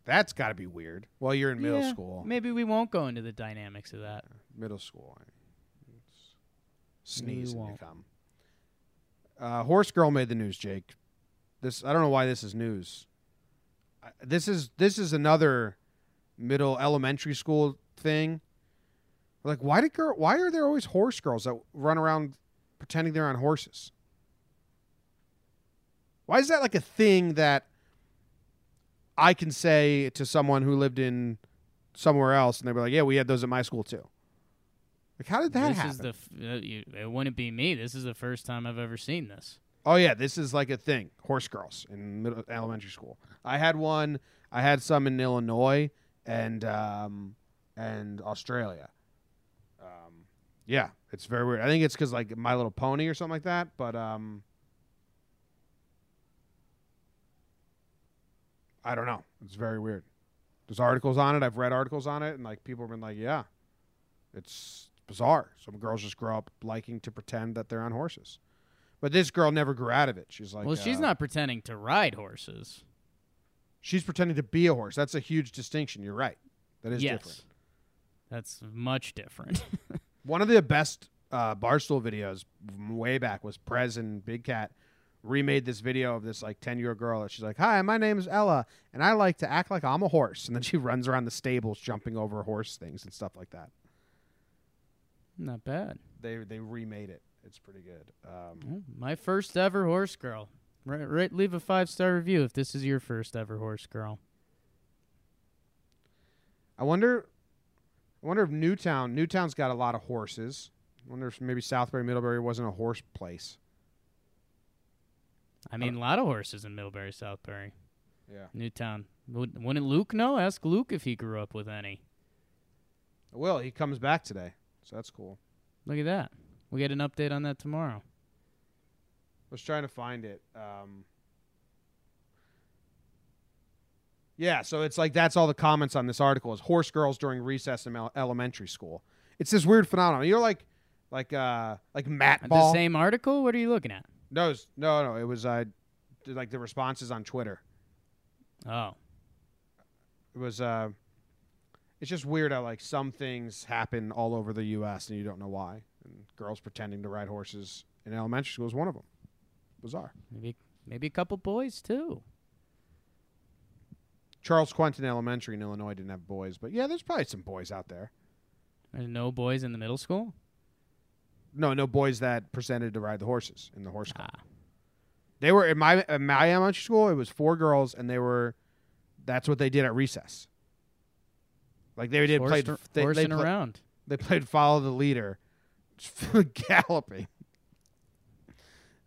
That's got to be weird. Well, you're in middle
Yeah,
school.
Maybe we won't go into the dynamics of that.
Middle school. It's Sneeze and you come. Uh, Horse girl made the news, Jake. This I don't know why this is news. I, this is this is another middle elementary school thing. Like, why did girl? Why are there always horse girls that run around pretending they're on horses? Why is that like a thing that I can say to someone who lived in somewhere else, and they were like, "Yeah, we had those at my school too." Like, how did that
this
happen?
is the f- uh, you, it wouldn't be me. This is the first time I've ever seen this.
Oh yeah, this is like a thing. Horse girls in middle elementary school. I had one. I had some in Illinois and um, and Australia. Um, yeah, it's very weird. I think it's because like My Little Pony or something like that. But um, I don't know. It's very weird. There's articles on it. I've read articles on it, and like people have been like, yeah, it's bizarre. Some girls just grow up liking to pretend that they're on horses. But this girl never grew out of it. She's like,
well, she's
uh,
not pretending to ride horses.
She's pretending to be a horse. That's a huge distinction. You're right. That is
yes,
different.
that's much different. [laughs]
One of the best uh, Barstool videos way back was Prez and Big Cat remade this video of this like 10 year old girl that she's like, Hi, my name is Ella, and I like to act like I'm a horse. And then she [laughs] runs around the stables jumping over horse things and stuff like that.
not bad.
They they remade it. It's pretty good. Um,
My first ever horse girl. Right, right, leave a five star review if this is your first ever horse girl.
I wonder I wonder if Newtown Newtown's got a lot of horses. I wonder if maybe Southbury Middlebury wasn't a horse place.
I mean, a lot of horses in Middlebury, Southbury,
Yeah.
Newtown. Would- Wouldn't Luke know? Ask Luke if he grew up with any.
Well, he comes back today, so that's cool.
Look at that. We get an update on that tomorrow.
I was trying to find it. Um, yeah, so it's like that's all the comments on this article is horse girls during recess in elementary school. It's this weird phenomenon. You're like, like, uh, like Matt
The
Ball.
same article? What are you looking at?
No, it's- no, no. It was uh, like the responses on Twitter.
Oh.
It was uh, it's just weird how like some things happen all over the U.S. and you don't know why. And girls pretending to ride horses in elementary school is one of them. Bizarre.
Maybe maybe a couple boys too.
Charles Quentin Elementary in Illinois didn't have boys, but yeah, there's probably some boys out there.
There's no boys in the middle school.
No, no boys that presented to ride the horses in the horse club.
Ah,
They were in my in my elementary school. It was four girls, and they were. That's what they did at recess. Like they did played.
horsing,
They, they,
around.
they played follow the leader, [laughs] galloping.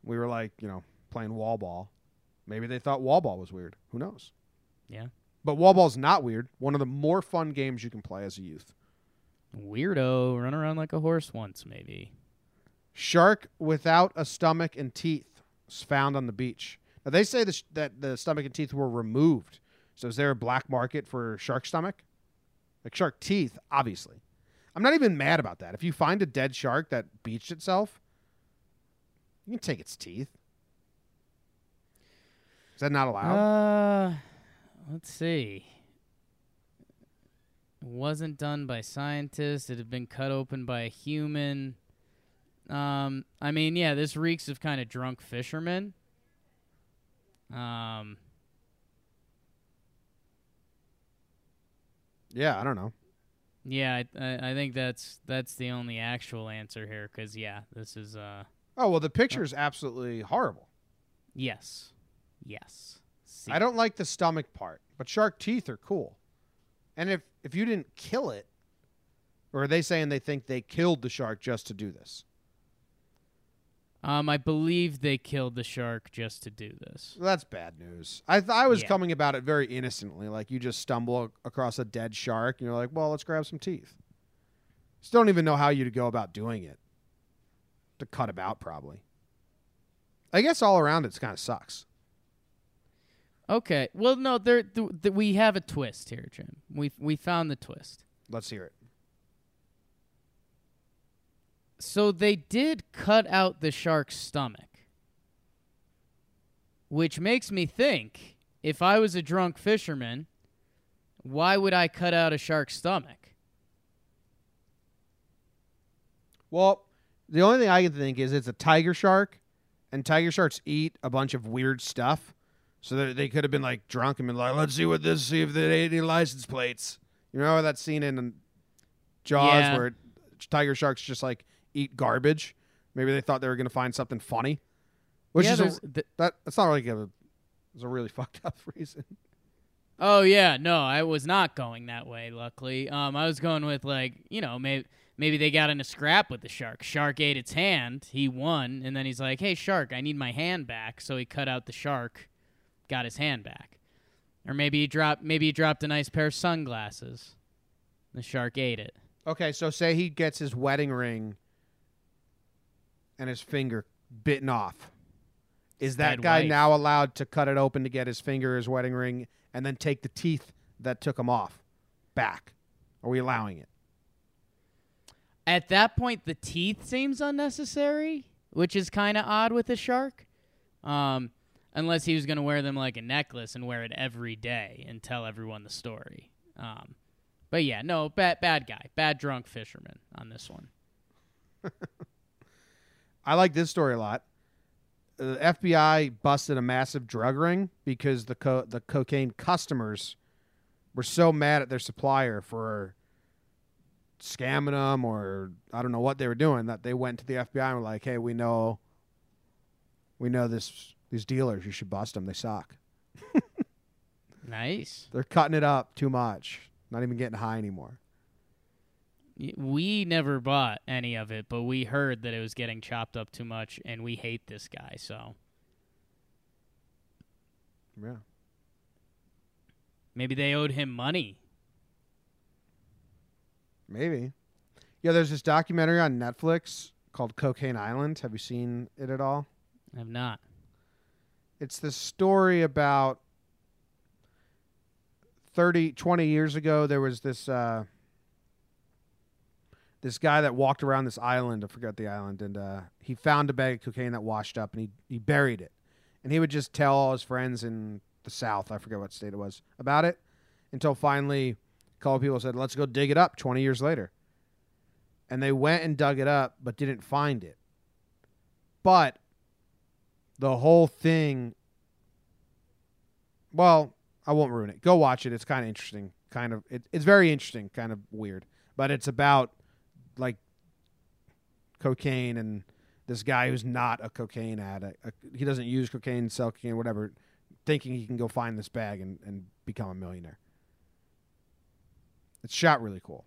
We were like, you know, playing wall ball. Maybe they thought wall ball was weird. Who knows?
Yeah.
But wall ball's not weird. One of the more fun games you can play as a youth.
Weirdo, run around like a horse once, maybe.
Shark without a stomach and teeth was found on the beach. Now they say the sh- that the stomach and teeth were removed. So is there a black market for shark stomach? Like shark teeth, obviously. I'm not even mad about that. If you find a dead shark that beached itself, you can take its teeth. Is that not allowed?
Uh, let's see. It wasn't done by scientists. It had been cut open by a human. Um, I mean, yeah, this reeks of kind of drunk fishermen. Um,
yeah, I don't know.
Yeah, I, I, think that's that's the only actual answer here. Cause yeah, this is uh,
Oh well, the picture is absolutely horrible.
yes, yes. See.
I don't like the stomach part, but shark teeth are cool. And if if you didn't kill it, or are they saying they think they killed the shark just to do this?
Um, I believe they killed the shark just to do this.
That's bad news. I th- I was
Yeah.
coming about it very innocently, like you just stumble across a dead shark and you're like, well, let's grab some teeth. Still don't even know how you'd go about doing it. To cut about probably. I guess all around it kind of sucks.
Okay. Well, no, there th- th- we have a twist here, Jim. We we found the twist.
Let's hear it.
So they did cut out the shark's stomach. Which makes me think if I was a drunk fisherman, why would I cut out a shark's stomach?
Well, the only thing I can think is it's a tiger shark, and tiger sharks eat a bunch of weird stuff. So they- they could have been like drunk and been like, "Let's see what this, see if they ate any license plates." You know that scene in Jaws
Yeah.
where tiger sharks just like eat garbage. Maybe they thought they were going to find something funny, which
Yeah,
is a,
th-
that. That's not really a. It's a really [laughs] fucked up reason.
Oh yeah, no, I was not going that way. Luckily, um, I was going with like you know maybe maybe they got in a scrap with the shark. Shark ate its hand. He won, and then he's like, "Hey, shark, I need my hand back." So he cut out the shark, got his hand back. Or maybe he dropped maybe he dropped a nice pair of sunglasses. The shark ate it.
Okay, so say he gets his wedding ring and his finger bitten off. Is that
Dead
guy
wife.
now allowed to cut it open to get his finger, his wedding ring, and then take the teeth that took him off back? Are we allowing it?
At that point, the teeth seems unnecessary, which is kind of odd with a shark. Um, unless he was going to wear them like a necklace and wear it every day and tell everyone the story. Um, but yeah, no, bad bad guy, bad drunk fisherman on this one. [laughs]
I like this story a lot. Uh, the FBI busted a massive drug ring because the co- the cocaine customers were so mad at their supplier for scamming them or I don't know what they were doing that they went to the FBI and were like, "Hey, we know we know this these dealers, you should bust them. They suck. [laughs]
Nice.
They're cutting it up too much. Not even getting high anymore."
We never bought any of it, but we heard that it was getting chopped up too much, and we hate this guy. So
Yeah.
maybe they owed him money.
Maybe. Yeah, there's this documentary on Netflix called Cocaine Island. Have you seen it at all?
I have not.
It's the story about 30, 20 years ago. There was this uh, this guy that walked around this island. I forgot the island, and uh, he found a bag of cocaine that washed up, and he he buried it. And he would just tell all his friends in the South, I forget what state it was, about it, until finally a couple people said, "Let's go dig it up." Twenty years later, and they went and dug it up, but didn't find it. But the whole thing well I won't ruin it. Go watch it. It's kind of interesting. Kind of it, it's very interesting. Kind of weird, but it's about like cocaine and this guy who's not a cocaine addict. Uh, he doesn't use cocaine, sell cocaine, whatever, thinking he can go find this bag and, and become a millionaire. It's shot really cool.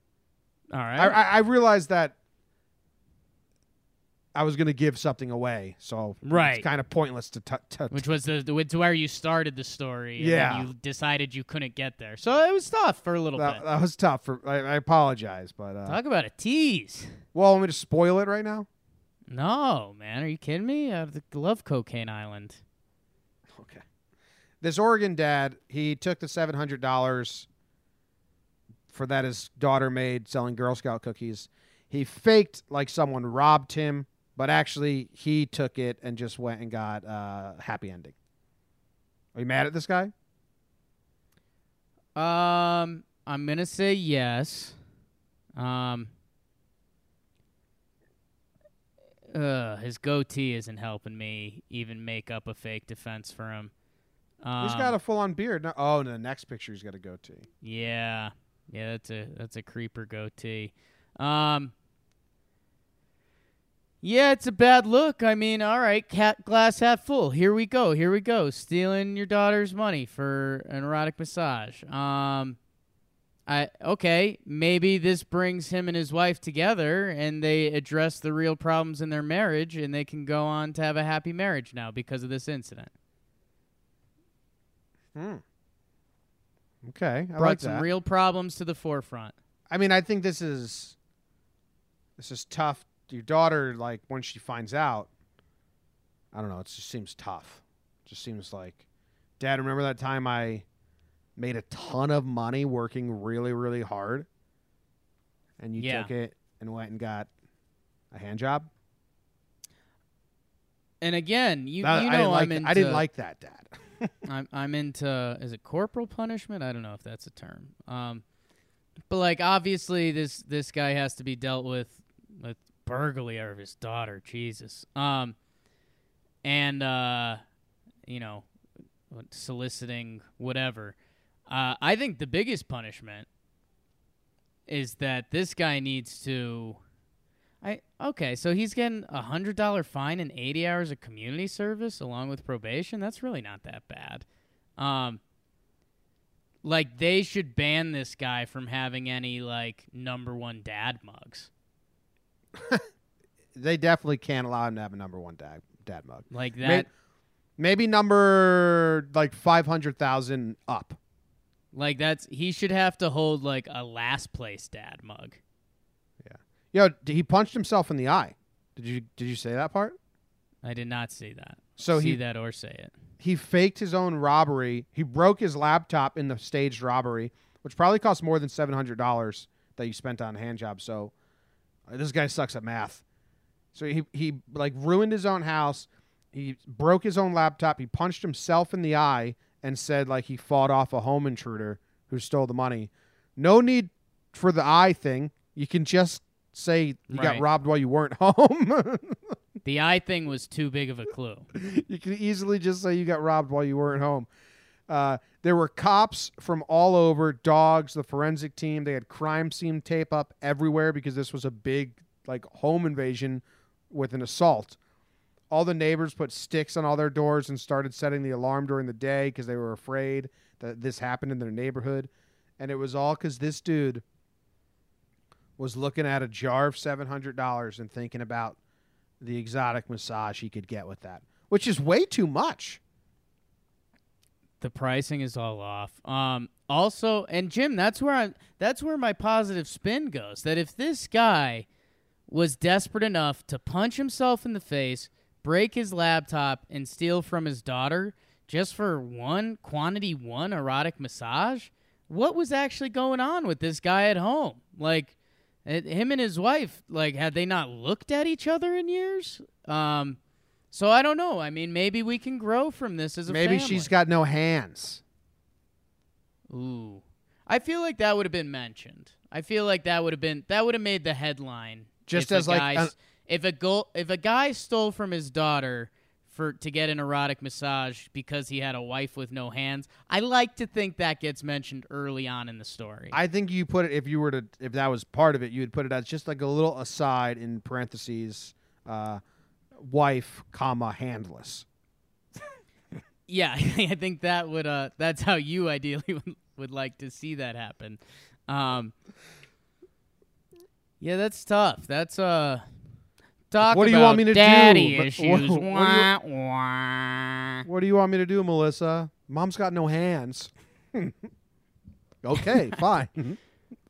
All right.
I, I, I realized that I was going to give something away, so
Right.
it's kind of pointless to, t- to
which was the, the which where you started the story. And
Yeah.
you decided you couldn't get there, so it was tough for a little
that,
bit.
that was tough. For I, I apologize, but uh,
Talk about a tease.
well, want me to spoil it right now?
No, man, are you kidding me? I love Cocaine Island.
Okay. This Oregon dad, he took the seven hundred dollars for that his daughter made selling Girl Scout cookies. He faked like someone robbed him, but actually he took it and just went and got uh, a happy ending. Are you mad at this guy?
Um, I'm gonna say yes. Um, uh, his goatee isn't helping me even make up a fake defense for him. Um,
He's got a full on beard. No, oh, in the next picture he's got a goatee.
Yeah, yeah, that's a that's a creeper goatee. Um, yeah, it's a bad look. I mean, all right, cat glass half full. Here we go. Here we go. Stealing your daughter's money for an erotic massage. Um, I okay, maybe this brings him and his wife together, and they address the real problems in their marriage, and they can go on to have a happy marriage now because of this incident.
Hmm. Okay, I
Brought
like
some
that.
real problems to the forefront.
I mean, I think this is this is tough. Your daughter, like, when she finds out, I don't know. It just seems tough. It just seems like, Dad, remember that time I made a ton of money working really, really hard, and you
Yeah.
took it and went and got a hand job.
And again, you,
That-
you
I
know
didn't like.
I'm into
I didn't like that, Dad. [laughs]
I'm I'm into is it corporal punishment? I don't know if that's a term. Um, but like obviously this this guy has to be dealt with with burglary of his daughter. Jesus. Um, and uh, you know, soliciting whatever. Uh, I think the biggest punishment is that this guy needs to. I okay, so he's getting a hundred dollar fine and eighty hours of community service along with probation. That's really not that bad. Um, like they should ban this guy from having any like number one dad mugs. [laughs]
They definitely can't allow him to have a number one dad dad mug.
Like that.
Maybe number like five hundred thousand up.
Like that's he should have to hold like a last place dad mug. Yeah.
Yo, d- he punched himself in the eye. Did you did you say that part?
I did not see that.
So
see
he
that or say it.
he faked his own robbery. He broke his laptop in the staged robbery, which probably cost more than seven hundred dollars that you spent on hand job. So this guy sucks at math. So he he like ruined his own house. He broke his own laptop. He punched himself in the eye and said like he fought off a home intruder who stole the money. No need for the eye thing. You can just say you got robbed while you weren't [laughs] home.
The eye thing was too big of a clue. [laughs]
you can easily just say you got robbed while you weren't home. Uh, there were cops from all over, dogs, the forensic team. They had crime scene tape up everywhere because this was a big like home invasion with an assault. All the neighbors put sticks on all their doors and started setting the alarm during the day because they were afraid that this happened in their neighborhood. And it was all because this dude was looking at a jar of $700 and thinking about the exotic massage he could get with that, which is way too much.
The pricing is all off. Um, also, and Jim, that's where I that's where my positive spin goes. That if this guy was desperate enough to punch himself in the face, break his laptop, and steal from his daughter just for one quantity one erotic massage, what was actually going on with this guy at home? Like, him and his wife, like, had they not looked at each other in years? Um, so I don't know. I mean, maybe we can grow from this as a
Maybe
family.
she's got no hands.
Ooh. I feel like that would have been mentioned. I feel like that would have been that would have made the headline.
Just as, like,
if a go, if a guy stole from his daughter for to get an erotic massage because he had a wife with no hands. I like to think that gets mentioned early on in the story.
I think you put it if you were to if that was part of it, you would put it as just like a little aside in parentheses, uh, wife, comma handless.
yeah, [laughs] I think that would uh that's how you ideally [laughs] would, would like to see that happen. Um Yeah, that's tough. That's uh talk
What do you want me to do?
daddy
But- [laughs]
issues.
what- what do you-
Wah, wah.
What do you want me to do, Melissa? Mom's got no hands. okay, fine.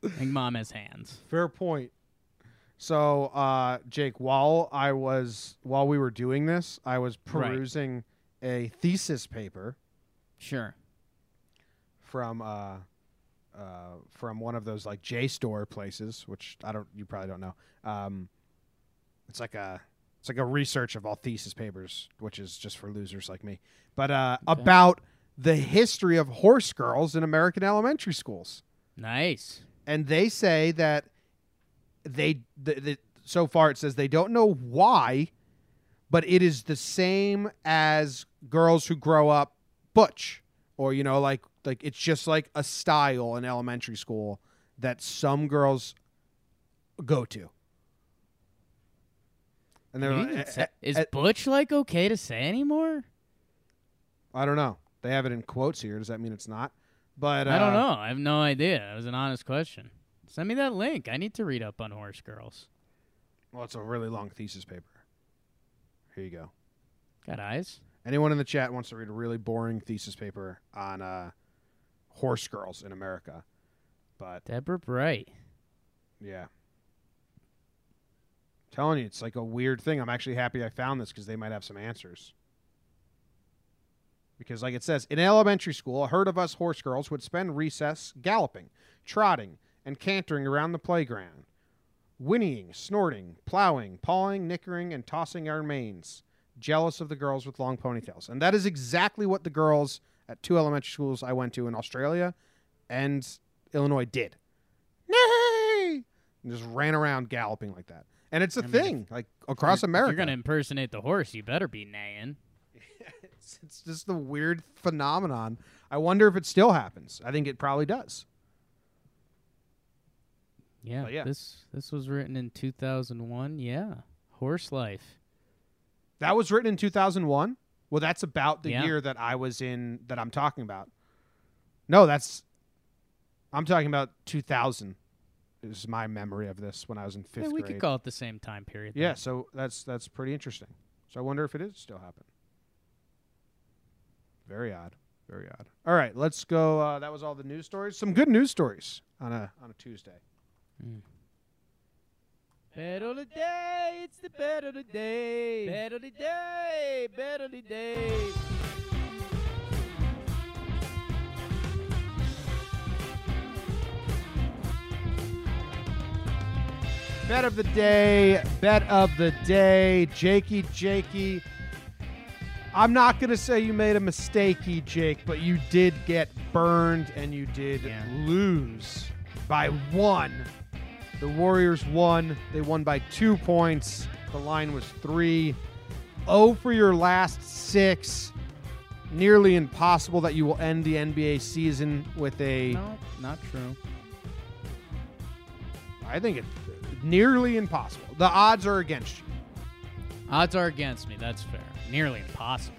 I think mom has hands.
Fair point. So, uh, Jake, while I was while we were doing this, I was
Right.
perusing a thesis paper
Sure.
from uh, uh, from one of those like JSTOR places, which I don't, you probably don't know. Um, it's like a it's like a research of all thesis papers, which is just for losers like me. But uh, about the history of horse girls in American elementary schools.
Nice.
and they say that they the, the, so far it says they don't know why but it is the same as girls who grow up butch or you know like like it's just like a style in elementary school that some girls go to and they're like, eh,
say-
eh,
is
eh,
butch like okay to say anymore?
I don't know. They have it in quotes here. Does that mean it's not? But
I don't
uh,
know. I have no idea. That was an honest question. Send me that link. I need to read up on horse girls.
Well, it's a really long thesis paper. Here you go.
Got eyes?
Anyone in the chat wants to read a really boring thesis paper on uh, horse girls in America. But
Deborah Bright.
yeah. Telling you, it's like a weird thing. I'm actually happy I found this because they might have some answers. Because, like it says, in elementary school, a herd of us horse girls would spend recess galloping, trotting, and cantering around the playground, whinnying, snorting, plowing, pawing, nickering, and tossing our manes, jealous of the girls with long ponytails. And that is exactly what the girls at two elementary schools I went to in Australia and Illinois did. Nay! And just ran around galloping like that. And it's a
I mean,
thing, like across America.
you're going to impersonate the horse, you better be neighing. [laughs]
it's, it's just the weird phenomenon. I wonder if it still happens. I think it probably does.
Yeah,
But yeah.
This this was written in 2001. Yeah. Horse life.
That was written in 2001. Well, that's about the
Yeah.
year that I was in that I'm talking about. No, that's I'm talking about 2000. Is my memory of this when I was in fifth
Yeah, we
grade.
could call it the same time period. then.
yeah, so that's that's pretty interesting. So I wonder if it is still happening. Very odd. Very odd. All right, let's go. Uh, that was all the news stories. Some good news stories on a on a Tuesday. Mm.
Bet of the day, it's the bet of the day. Bet of the day, bet of the day.
Bet of the day, bet of the day, Jakey, Jakey. I'm not gonna say you made a mistakey, Jake, but you did get burned and you did
Yeah.
lose by one. The Warriors won. They won by two points. The line was three. Oh for your last six. Nearly impossible that you will end the NBA season with a.
No, not true.
I think it's nearly impossible. The odds are against you.
Odds are against me. That's fair. Nearly impossible.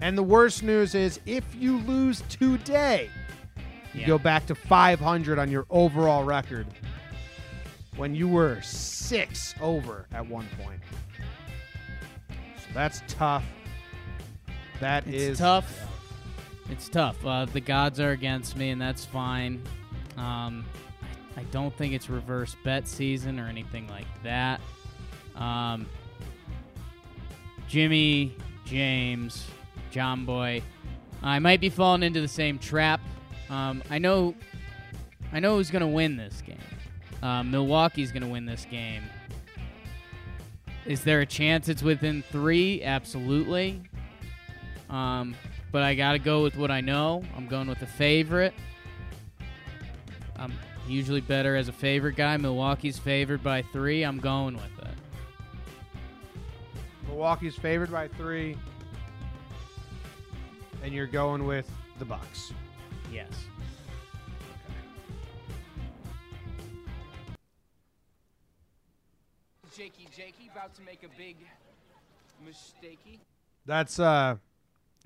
And the worst news is if you lose today, you
Yeah.
go back to 500 on your overall record when you were six over at one point. So that's tough. That
It's
is
tough. It's tough. Uh, the gods are against me, and that's fine. Um, I don't think it's reverse bet season or anything like that. Um, Jimmy, James, John Boy, I might be falling into the same trap. Um, I know, I know who's gonna win this game. Um, Milwaukee's gonna win this game. Is there a chance it's within three? Absolutely. Um, but I got to go with what I know. I'm going with the favorite. I'm usually better as a favorite guy. Milwaukee's favored by three. I'm going with it.
Milwaukee's favored by three. And you're going with the Bucks.
Yes.
Jakey Jakey about to make a big mistakey.
That's uh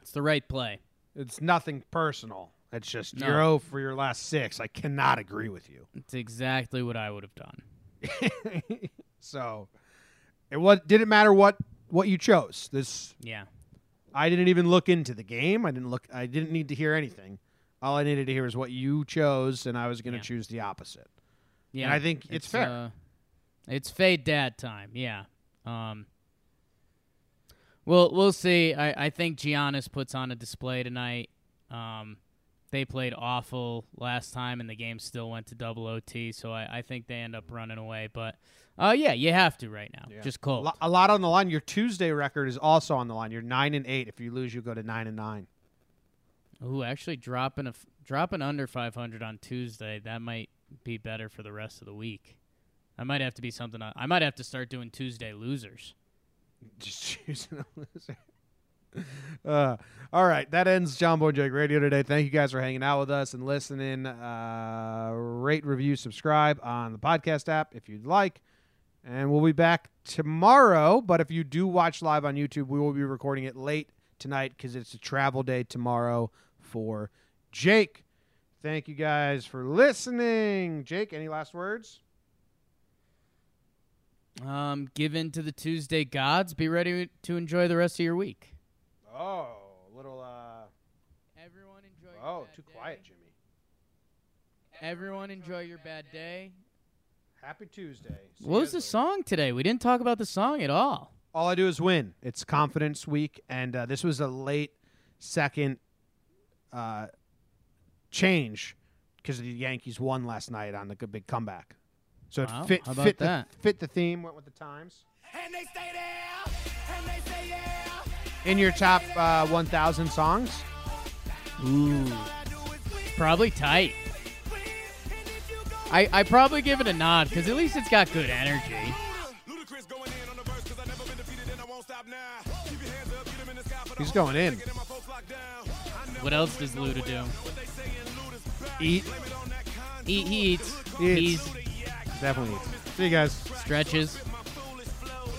It's the right play.
it's nothing personal. It's just
No.
you're 0 for your last six. I cannot agree with you.
It's exactly what I would have done. [laughs]
so it was didn't matter what what you chose. This
Yeah.
I didn't even look into the game. I didn't look I didn't need to hear anything. All I needed to hear is what you chose and I was going to
Yeah.
choose the opposite.
Yeah.
I think it's fair.
Uh, it's fade dad time. Yeah. Um. We'll we'll see. I I think Giannis puts on a display tonight. Um, they played awful last time, and the game still went to double OT. So I, I think they end up running away. But uh, yeah, you have to right now. Just
A,
cold.
a lot on the line. Your Tuesday record is also on the line. You're 9 and 8. If you lose, you go to 9 and 9.
Ooh, actually dropping a f- dropping under 500 on Tuesday. That might be better for the rest of the week. I might have to be something. I I might have to start doing Tuesday losers. [laughs]
Just choosing a loser. [laughs] Uh, all right, that ends John Boy Jake Radio today. Thank you guys for hanging out with us and listening. Uh, rate, review, subscribe on the podcast app if you'd like. And we'll be back tomorrow. But if you do watch live on YouTube, we will be recording it late tonight because it's a travel day tomorrow for Jake. Thank you guys for listening. Jake, any last words?
Um, give in to the Tuesday gods. Be ready to enjoy the rest of your week.
Oh, a little. Uh,
Everyone enjoy.
oh, too quiet, Jimmy.
Everyone enjoy your bad day.
Happy Tuesday. See
What was the
later.
song today? We didn't talk about the song at all.
All I do is win. It's confidence week, and uh, this was a late second uh, change because the Yankees won last night on the good big comeback. So it
Wow,
fit
how about
fit
that?
the fit the theme. Went with the times.
And they stay there, and they say yeah.
In your top uh, 1,000 songs,
Ooh, probably tight. I I probably give it a nod because at least it's got good energy.
Ludacris going in on the verse 'cause I never been defeated and I won't stop now. Keep your hands up, get 'em in the sky for the
he's going in.
my folks locked. I never
What else does Luda do?
what they saying, Luda's back.
Eat,
Blame it on that con-
He, he eats.
He
He's
eats. Definitely. See you guys.
stretches.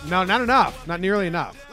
No, not enough. Not nearly enough.